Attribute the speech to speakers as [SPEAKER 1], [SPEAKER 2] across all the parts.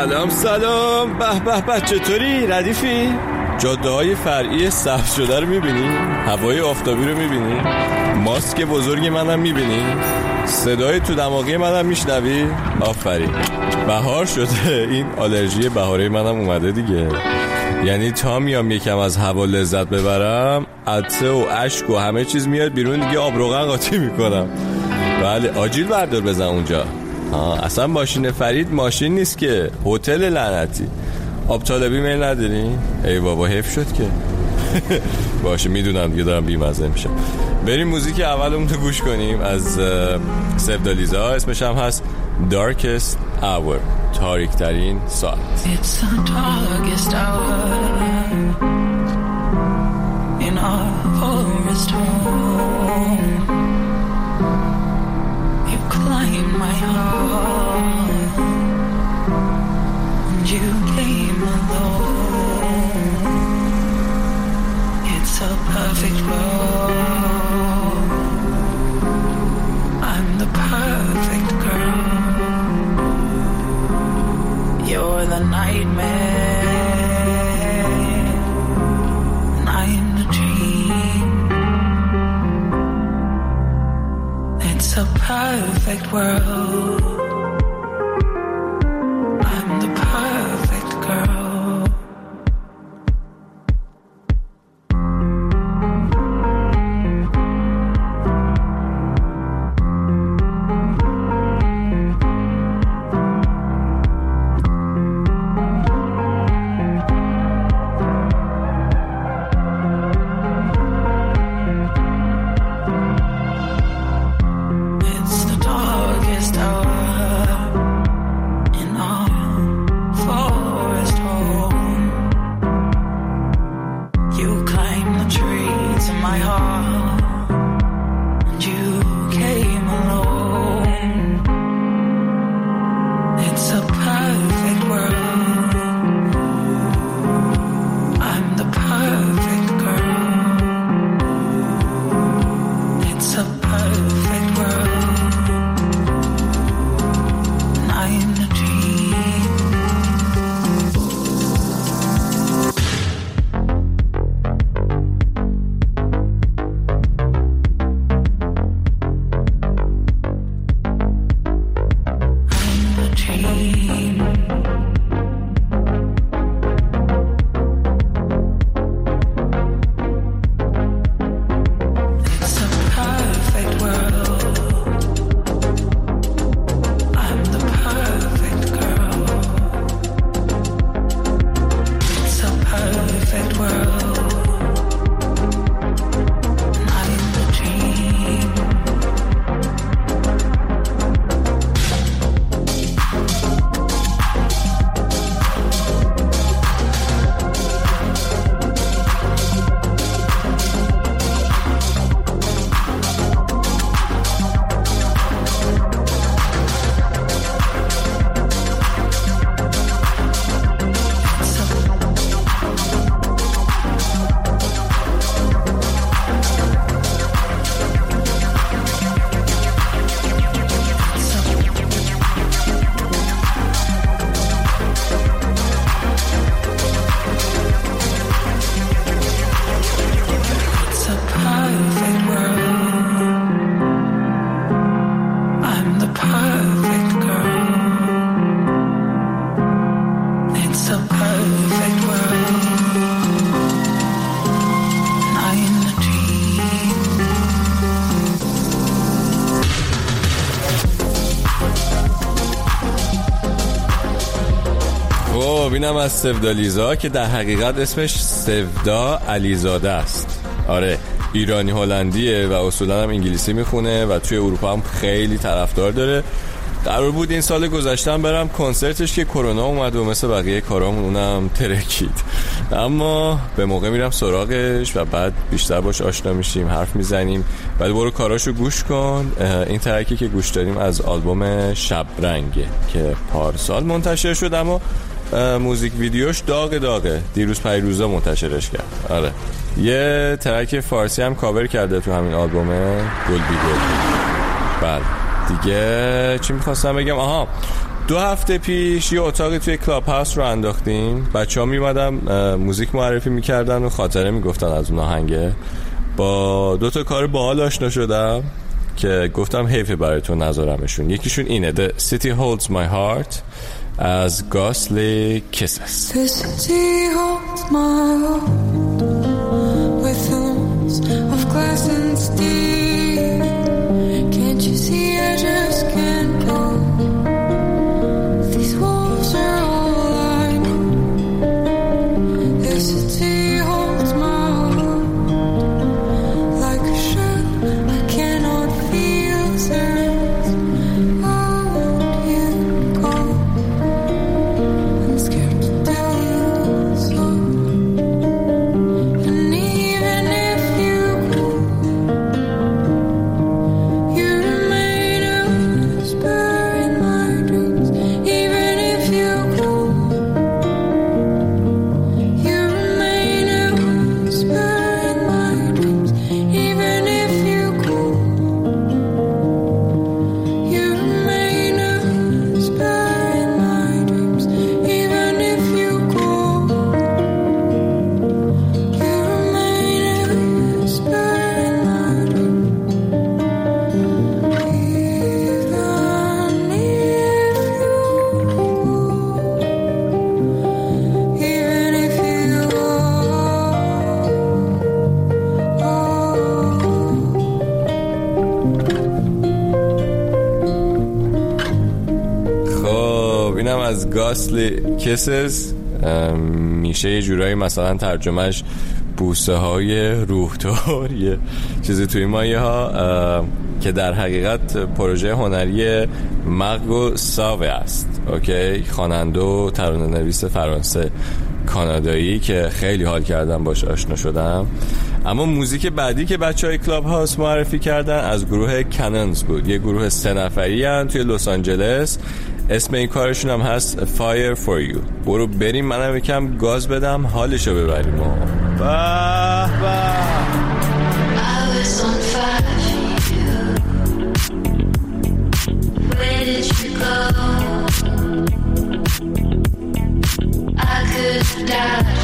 [SPEAKER 1] سلام سلام. به به به چطوری؟ ردیفی؟ جاده های فرعی سبز شده رو می‌بینی؟ هوای آفتابی رو می‌بینی؟ ماسک بزرگ منم می‌بینی؟ صدای تو دماغی منم میشنوی؟ آفرین. بهار شده. این آلرژی بهاره منم اومده دیگه. یعنی تا میام یکم از هوا لذت ببرم عطسه و اشک و همه چیز میاد بیرون دیگه آب روغن قاطی می‌کنم. بله آجیل بردار بزن اونجا. آه اصلا ماشین فرید ماشین نیست که. هتل لعنتی. آب طالبی میل نداری؟ ای بابا حیف شد که. باشه می‌دونم دیگه دارم بیمزه میشم. بریم موزیک اولمون رو گوش کنیم. از سفدالیزا اسمش هم هست Darkest Hour. تاریک ترین ساعت.
[SPEAKER 2] It's the darkest hour in our forest home. a perfect world.
[SPEAKER 1] خب اینم از سفدالیزا که در حقیقت اسمش سفدا علیزاده است. آره ایرانی هلندیه و اصولا هم انگلیسی می‌خونه و توی اروپا هم خیلی طرفدار داره. قرار بود این سال گذشتم برم کنسرتش که کرونا اومد و مثل بقیه کارامون اونم ترکید. اما به موقع میرم سراغش و بعد بیشتر باش آشنا میشیم حرف می‌زنیم. بعد برو کاراشو گوش کن. این ترکی که گوش داریم از آلبوم شبرنگه که پارسال منتشر شد اما موزیک ویدیوش داغ داغه. دیروز پریروزا منتشرش کرد. آره. یه track فارسی هم کاور کرده تو همین آلبومه. گل بی گل. بله. دیگه چی می‌خواستم بگم؟ آها.
[SPEAKER 3] دو هفته پیش یه اتاقی توی کلاب هاوس راه انداختیم. بچه ها میمدن موزیک معرفی می‌کردن و خاطره می‌گفتن از اون آهنگه با دو تا کار باحال آشنا شدم که گفتم حیفه براتون نذارمشون. یکیشون اینه The City Holds My Heart. از Ghostly Kisses
[SPEAKER 4] city holds my heart with of glass and steel.
[SPEAKER 3] Ghostly Kisses میشه یه جورایی مثلا ترجمهش بوسه های روح‌طور یه چیزی توی مایه ها که در حقیقت پروژه هنری Margaux Sauvé است. اوکی؟ خواننده و ترانه نویس فرانسه کانادایی که خیلی حال کردم باش آشنا شدم. اما موزیک بعدی که بچه های کلاب هاوس معرفی کردن از گروه Cannons بود. یه گروه سه نفری توی لس آنجلس. اسم این کارشون هم هست Fire for You. برو بریم منم یکم گاز بدم حالشو ببریم. و به به.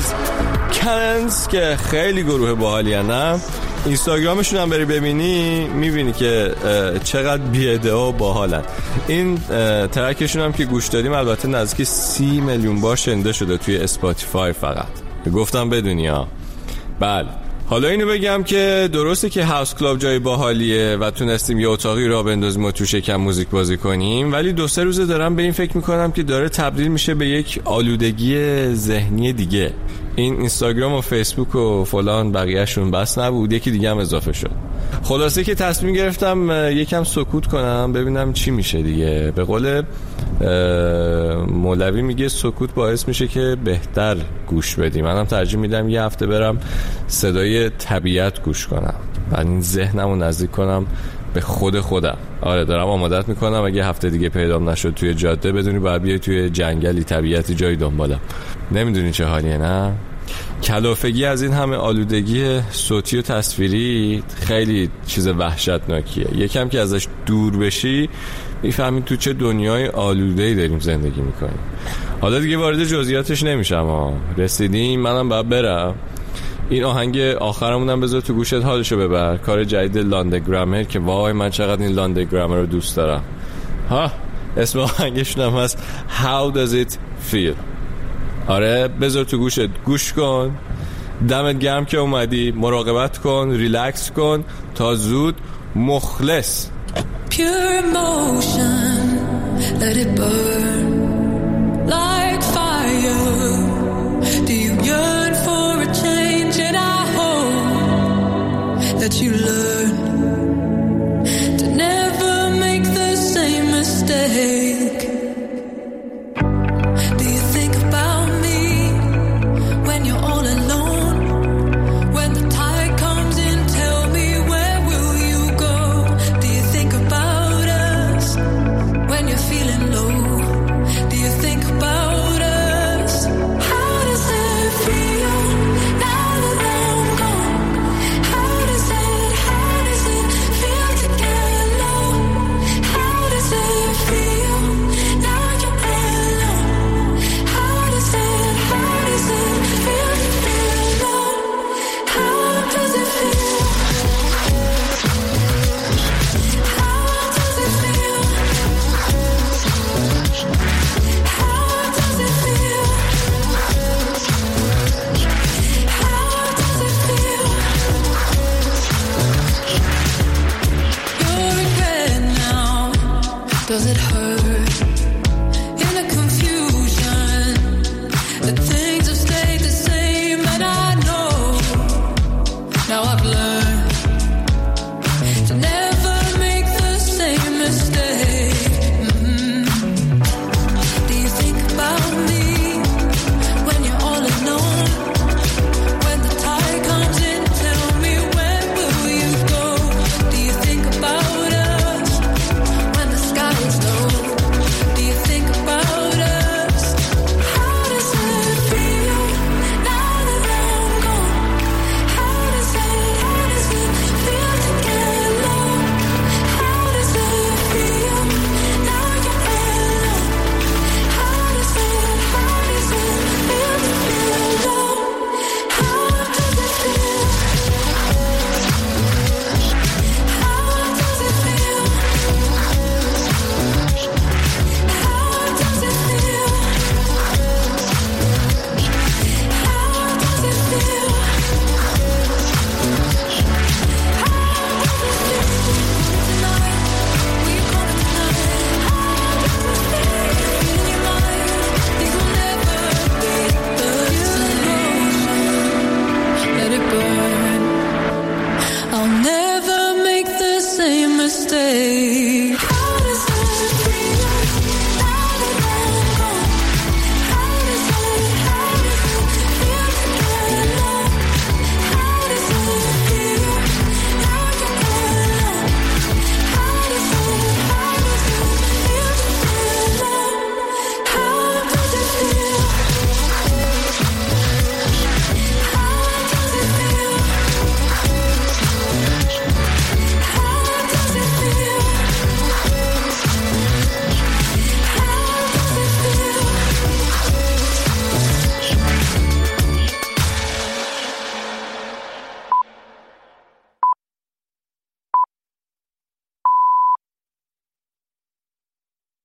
[SPEAKER 3] از Cannons که خیلی گروه باحالی نه؟
[SPEAKER 1] اینستاگرامشون هم بری ببینی می‌بینی که چقدر بی‌ادعا و باحالن. این track شون هم که گوش دادیم البته نزدیک سی میلیون بار شنیده شده توی اسپاتیفای فقط. گفتم بدونی ها. بله. حالا اینو بگم که درسته که هاوس کلاب جای باحالیه و تونستیم یه اتاقی راه بندازیم و توش یکم موزیک بازی کنیم ولی دو سه روزه دارم به این فکر می‌کنم که داره تبدیل میشه به یک آلودگی ذهنی دیگه. این اینستاگرام و فیسبوک و فلان بقیهشون بس نبود یکی دیگه هم اضافه شد. خلاصه که تصمیم گرفتم یکم سکوت کنم ببینم چی میشه دیگه. به قول مولوی میگه سکوت باعث میشه که بهتر گوش بدی. منم ترجیح میدم یه هفته برم صدای طبیعت گوش کنم. و این ذهنم رو نزدیک کنم به خود خودم. آره دارم آمادت می‌کنم. اگه هفته دیگه پیدام نشد توی جاده بدونی باید بیای توی جنگلی طبیعتی جایی دنبالم. نمی‌دونی چه حالیه نه؟ کلافگی از این همه آلودگی صوتی و تصویری خیلی چیز وحشتناکیه. یکم که ازش دور بشی می‌فهمی تو چه دنیای آلوده ای داریم زندگی می‌کنیم. حالا دیگه وارد جزئیاتش نمیشم ها. رسیدیم منم باید برم. این آهنگ آخرمونم بذار تو گوشت حالشو ببر. کار جدید لاندگرامر که وای من چقدر این لاندگرامر رو دوست دارم. ها اسم آهنگشون هم هست How does it feel آره بذار تو گوشت گوش کن دمت گرم که اومدی مراقبت کن ریلکس کن تا زود مخلص
[SPEAKER 4] Pure emotion, let it burn like fire. Do you yearn for a change? And I hope that you learn to never make the same mistake. Does it hurt?